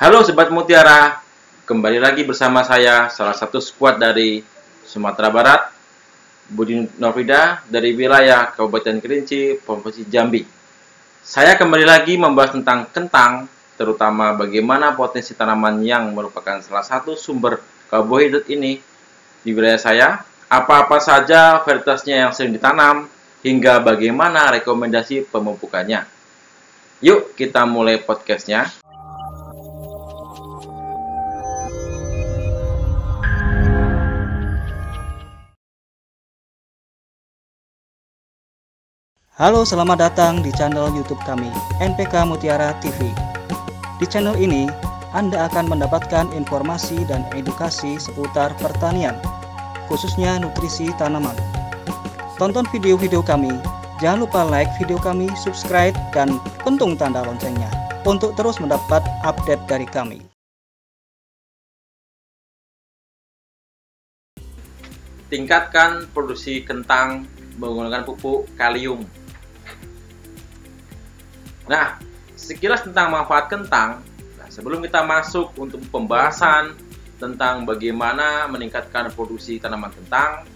Halo Sobat Mutiara, kembali lagi bersama saya, salah satu skuad dari Sumatera Barat, Budi Novida dari wilayah Kabupaten Kerinci, Provinsi Jambi. Saya kembali lagi membahas tentang kentang, terutama bagaimana potensi tanaman yang merupakan salah satu sumber karbohidrat ini di wilayah saya, apa-apa saja varietasnya yang sering ditanam, hingga bagaimana rekomendasi pemupukannya. Yuk kita mulai podcastnya. Halo, selamat datang di channel YouTube kami, NPK Mutiara TV. Di channel ini, Anda akan mendapatkan informasi dan edukasi seputar pertanian, khususnya nutrisi tanaman. Tonton video-video kami, jangan lupa like video kami, subscribe, dan pentung tanda loncengnya untuk terus mendapat update dari kami. Tingkatkan produksi kentang menggunakan pupuk kalium Nah, sekilas tentang manfaat kentang. Nah, sebelum kita masuk untuk pembahasan tentang bagaimana meningkatkan produksi tanaman kentang,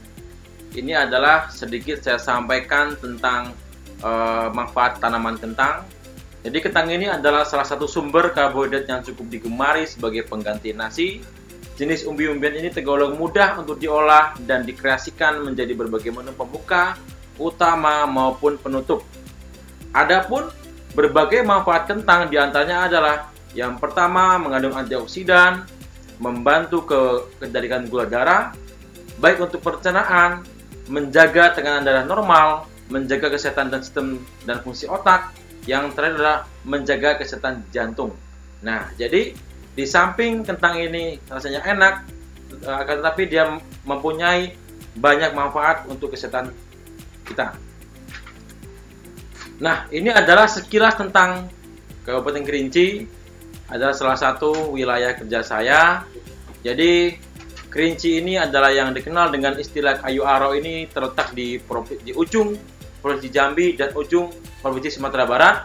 ini adalah sedikit saya sampaikan tentang uh, manfaat tanaman kentang. Jadi kentang ini adalah salah satu sumber karbohidrat yang cukup digemari sebagai pengganti nasi. Jenis umbi-umbian ini tergolong mudah untuk diolah dan dikreasikan menjadi berbagai menu pembuka, utama maupun penutup. Adapun Berbagai manfaat kentang di antaranya adalah yang pertama mengandung antioksidan, membantu ke kendalikan gula darah, baik untuk pencernaan, menjaga tekanan darah normal, menjaga kesehatan dan sistem dan fungsi otak, yang terakhir adalah menjaga kesehatan jantung. Nah, jadi di samping kentang ini rasanya enak, eh, akan tetapi dia mempunyai banyak manfaat untuk kesehatan kita. Nah, ini adalah sekilas tentang Kabupaten Kerinci. Adalah salah satu wilayah kerja saya. Jadi, Kerinci ini adalah yang dikenal dengan istilah kayu aro ini terletak di, di ujung Provinsi Jambi dan ujung Provinsi Sumatera Barat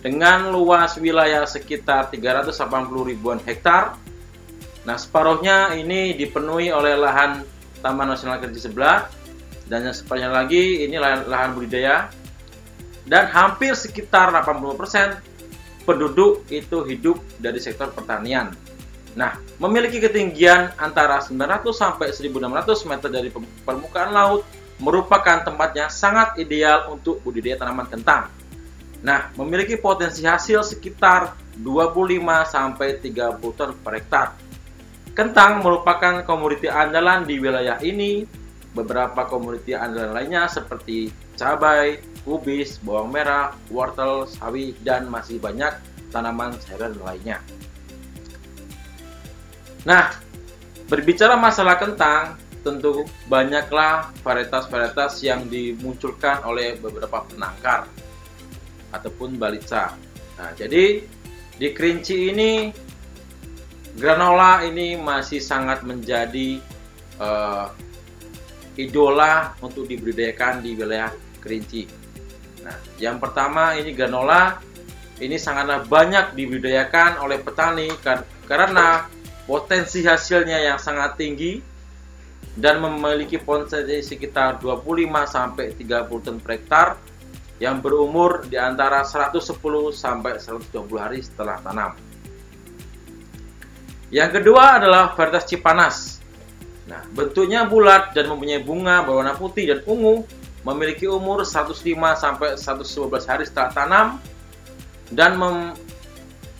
dengan luas wilayah sekitar 380 ribuan hektar. Nah, separuhnya ini dipenuhi oleh lahan Taman Nasional Kerinci sebelah dan yang separuhnya lagi ini lahan, lahan budidaya dan hampir sekitar 80% penduduk itu hidup dari sektor pertanian. Nah, memiliki ketinggian antara 900 sampai 1600 meter dari permukaan laut merupakan tempatnya sangat ideal untuk budidaya tanaman kentang. Nah, memiliki potensi hasil sekitar 25 sampai 30 ton per hektar. Kentang merupakan komoditi andalan di wilayah ini. Beberapa komoditi andalan lainnya seperti cabai, kubis, bawang merah, wortel, sawi, dan masih banyak tanaman sayuran lainnya. Nah, berbicara masalah kentang, tentu banyaklah varietas-varietas yang dimunculkan oleh beberapa penangkar ataupun balitsa. Nah, jadi di kerinci ini granola ini masih sangat menjadi uh, idola untuk dibudidayakan di wilayah kerinci. Nah, yang pertama ini granola ini sangatlah banyak dibudidayakan oleh petani karena potensi hasilnya yang sangat tinggi dan memiliki potensi sekitar 25 sampai 30 ton per hektar yang berumur di antara 110 sampai 120 hari setelah tanam. Yang kedua adalah varietas cipanas. Nah, bentuknya bulat dan mempunyai bunga berwarna putih dan ungu memiliki umur 105 sampai 112 hari setelah tanam dan mem,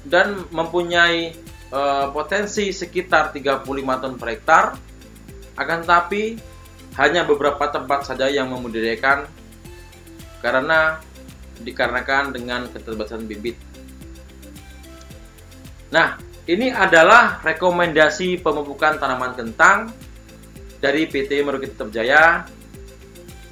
dan mempunyai e, potensi sekitar 35 ton per hektar. Akan tetapi hanya beberapa tempat saja yang membudidayakan karena dikarenakan dengan keterbatasan bibit. Nah, ini adalah rekomendasi pemupukan tanaman kentang dari PT Merukit Jaya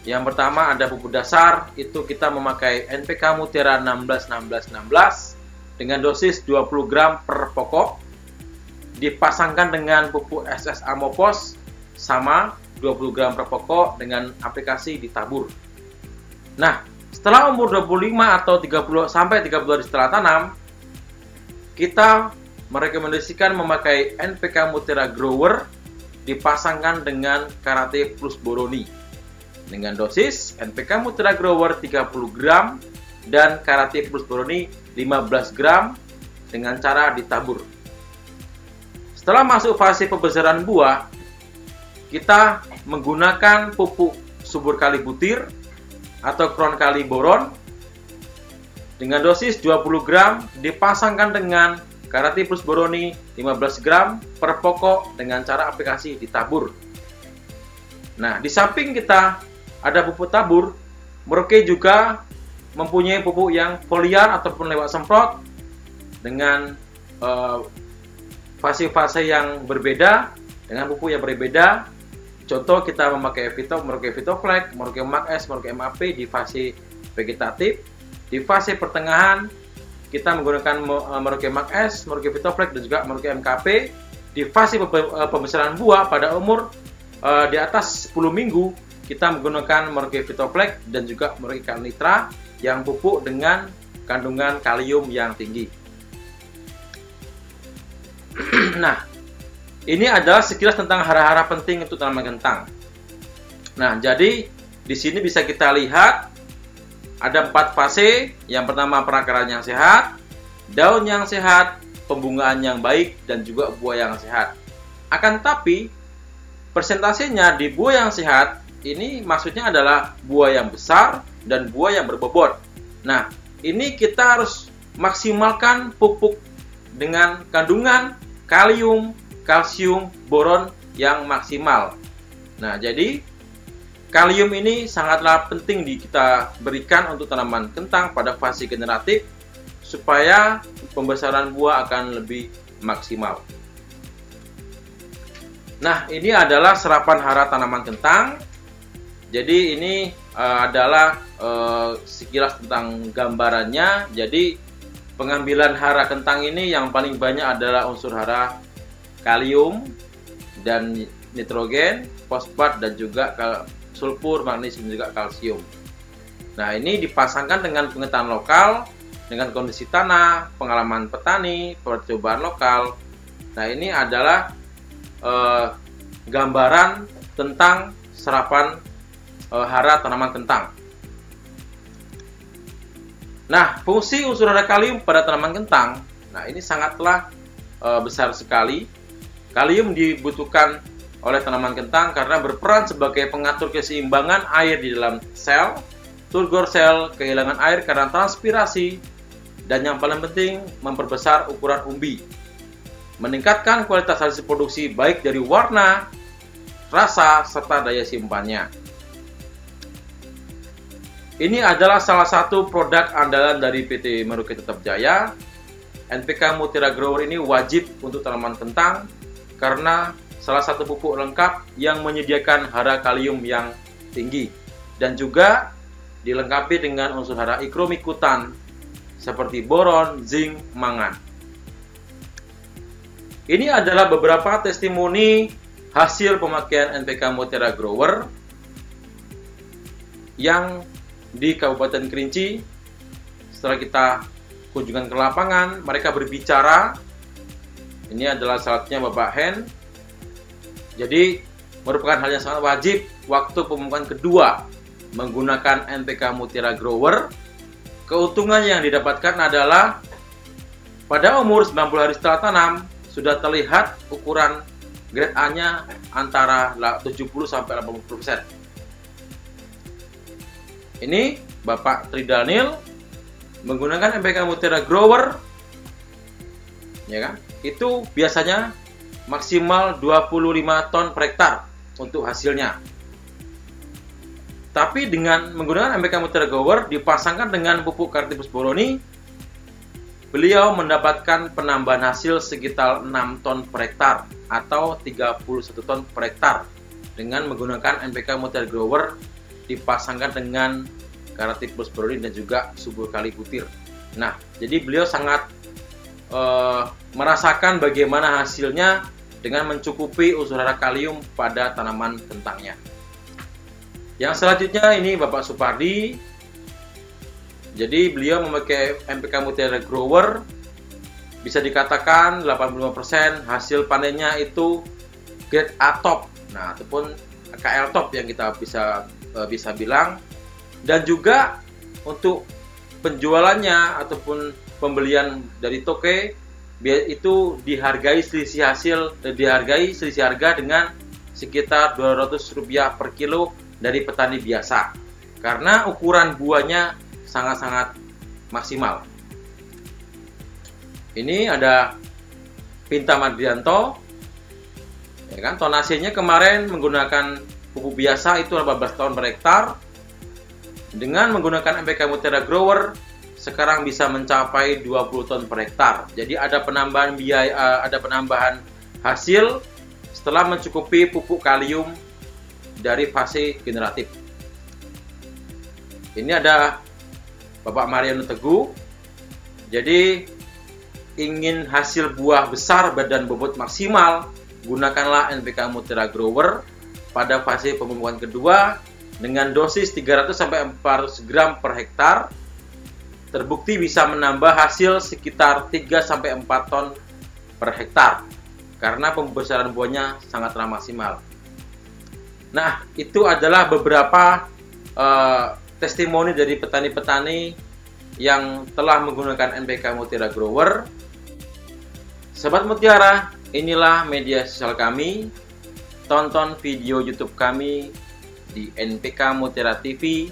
yang pertama ada pupuk dasar, itu kita memakai NPK Mutiara 161616 dengan dosis 20 gram per pokok. Dipasangkan dengan pupuk SS Amopos sama 20 gram per pokok dengan aplikasi ditabur. Nah, setelah umur 25 atau 30 sampai 30 hari setelah tanam, kita merekomendasikan memakai NPK Mutiara Grower dipasangkan dengan Karate Plus Boroni. Dengan dosis NPK Mutiara Grower 30 gram dan Karate Plus Boroni 15 gram dengan cara ditabur. Setelah masuk fase pembesaran buah, kita menggunakan pupuk subur kali butir atau kron kali boron dengan dosis 20 gram dipasangkan dengan Karate Plus Boroni 15 gram per pokok dengan cara aplikasi ditabur. Nah, di samping kita ada pupuk tabur, Merauke juga mempunyai pupuk yang foliar ataupun lewat semprot dengan uh, fase-fase yang berbeda dengan pupuk yang berbeda. Contoh kita memakai Evito, Merauke Vitoflex, Merauke Max S, Merauke MAP di fase vegetatif. Di fase pertengahan kita menggunakan eh, Merauke Max S, Merauke Vitoflex dan juga Merauke MKP. Di fase eh, pembesaran buah pada umur uh, di atas 10 minggu kita menggunakan Merauke Vitoflex dan juga Merauke Kalnitra yang pupuk dengan kandungan kalium yang tinggi. nah, ini adalah sekilas tentang hara-hara penting untuk tanaman kentang. Nah, jadi di sini bisa kita lihat ada empat fase. Yang pertama perakaran yang sehat, daun yang sehat, pembungaan yang baik, dan juga buah yang sehat. Akan tapi persentasenya di buah yang sehat ini maksudnya adalah buah yang besar dan buah yang berbobot. Nah, ini kita harus maksimalkan pupuk dengan kandungan kalium, kalsium, boron yang maksimal. Nah, jadi kalium ini sangatlah penting di kita berikan untuk tanaman kentang pada fase generatif supaya pembesaran buah akan lebih maksimal. Nah, ini adalah serapan hara tanaman kentang. Jadi ini uh, adalah uh, sekilas tentang gambarannya. Jadi pengambilan hara kentang ini yang paling banyak adalah unsur hara kalium dan nitrogen, fosfat dan juga sulfur, magnesium juga kalsium. Nah, ini dipasangkan dengan pengetahuan lokal dengan kondisi tanah, pengalaman petani, percobaan lokal. Nah, ini adalah eh, gambaran tentang serapan eh, hara tanaman kentang. Nah, fungsi unsur hara kalium pada tanaman kentang, nah ini sangatlah e, besar sekali. Kalium dibutuhkan oleh tanaman kentang karena berperan sebagai pengatur keseimbangan air di dalam sel. Turgor sel kehilangan air karena transpirasi dan yang paling penting memperbesar ukuran umbi. Meningkatkan kualitas hasil produksi baik dari warna, rasa, serta daya simpannya. Ini adalah salah satu produk andalan dari PT Merauke Tetap Jaya. NPK Mutiara Grower ini wajib untuk tanaman kentang karena salah satu pupuk lengkap yang menyediakan hara kalium yang tinggi dan juga dilengkapi dengan unsur hara ikromikutan seperti boron, zinc, mangan. Ini adalah beberapa testimoni hasil pemakaian NPK Mutiara Grower yang di Kabupaten Kerinci. Setelah kita kunjungan ke lapangan, mereka berbicara. Ini adalah saatnya Bapak Hen. Jadi merupakan hal yang sangat wajib waktu pemupukan kedua menggunakan NPK Mutiara Grower. Keuntungan yang didapatkan adalah pada umur 90 hari setelah tanam sudah terlihat ukuran grade A-nya antara 70 sampai 80 persen. Ini Bapak Tridaniel menggunakan MPK Mutiara Grower ya kan? Itu biasanya maksimal 25 ton per hektar untuk hasilnya. Tapi dengan menggunakan MPK Mutiara Grower dipasangkan dengan pupuk Cartibus boroni, beliau mendapatkan penambahan hasil sekitar 6 ton per hektar atau 31 ton per hektar dengan menggunakan MPK Mutiara Grower dipasangkan dengan Karatipus Brodin dan juga subur kali butir. Nah, jadi beliau sangat uh, merasakan bagaimana hasilnya dengan mencukupi unsur hara kalium pada tanaman kentangnya. Yang selanjutnya ini Bapak Supardi. Jadi beliau memakai MPK Mutiara Grower bisa dikatakan 85% hasil panennya itu grade A top. Nah, ataupun KL top yang kita bisa e, bisa bilang dan juga untuk penjualannya ataupun pembelian dari toke itu dihargai selisih hasil e, dihargai selisih harga dengan sekitar 200 rupiah per kilo dari petani biasa karena ukuran buahnya sangat-sangat maksimal. Ini ada Pinta Madrianto. Ya kan, tonasinya kemarin menggunakan pupuk biasa itu 18 ton per hektar. Dengan menggunakan MPK Mutiara Grower sekarang bisa mencapai 20 ton per hektar. Jadi ada penambahan biaya eh, ada penambahan hasil setelah mencukupi pupuk kalium dari fase generatif. Ini ada Bapak Mariano Teguh. Jadi ingin hasil buah besar badan bobot maksimal, gunakanlah NPK Mutiara Grower pada fase pemupukan kedua dengan dosis 300 sampai 400 gram per hektar. Terbukti bisa menambah hasil sekitar 3 sampai 4 ton per hektar karena pembesaran buahnya sangatlah maksimal. Nah, itu adalah beberapa uh, testimoni dari petani-petani yang telah menggunakan NPK Mutiara Grower Sobat Mutiara, inilah media sosial kami. Tonton video YouTube kami di NPK Mutiara TV.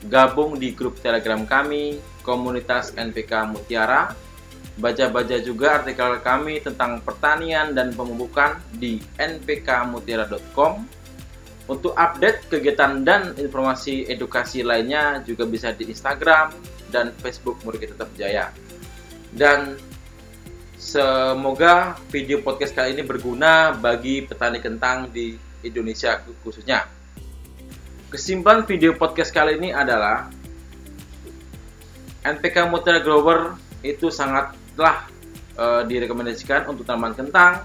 Gabung di grup Telegram kami, komunitas NPK Mutiara. Baca-baca juga artikel kami tentang pertanian dan pemupukan di npkmutiara.com. Untuk update kegiatan dan informasi edukasi lainnya juga bisa di Instagram dan Facebook Murid Tetap Jaya. Dan Semoga video podcast kali ini berguna bagi petani kentang di Indonesia khususnya. Kesimpulan video podcast kali ini adalah NPK Mutiara Grower itu sangatlah e, direkomendasikan untuk tanaman kentang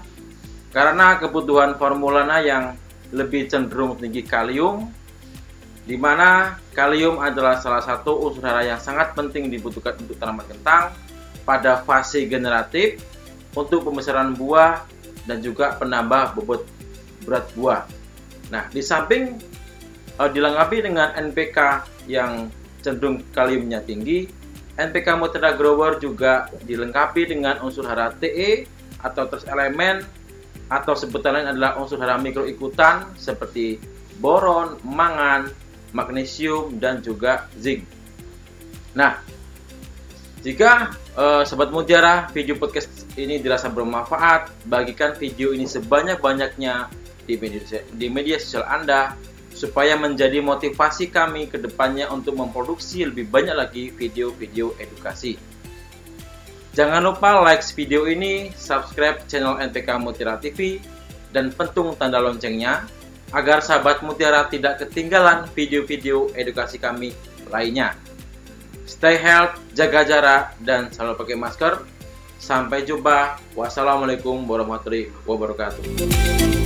karena kebutuhan formulana yang lebih cenderung tinggi kalium di mana kalium adalah salah satu unsur hara yang sangat penting dibutuhkan untuk tanaman kentang pada fase generatif untuk pembesaran buah dan juga penambah bobot berat buah. Nah, di samping uh, dilengkapi dengan NPK yang cenderung kaliumnya tinggi, NPK Mutiara Grower juga dilengkapi dengan unsur hara Te atau terus elemen atau lain adalah unsur hara mikroikutan seperti boron, mangan, magnesium dan juga zinc. Nah, jika uh, Sobat Mutiara video podcast ini dirasa bermanfaat, bagikan video ini sebanyak-banyaknya di media, di media sosial Anda supaya menjadi motivasi kami ke depannya untuk memproduksi lebih banyak lagi video-video edukasi. Jangan lupa like video ini, subscribe channel NPK Mutiara TV, dan pentung tanda loncengnya agar sahabat Mutiara tidak ketinggalan video-video edukasi kami lainnya. Stay health, jaga jarak, dan selalu pakai masker. Sampai jumpa. Wassalamualaikum warahmatullahi wabarakatuh.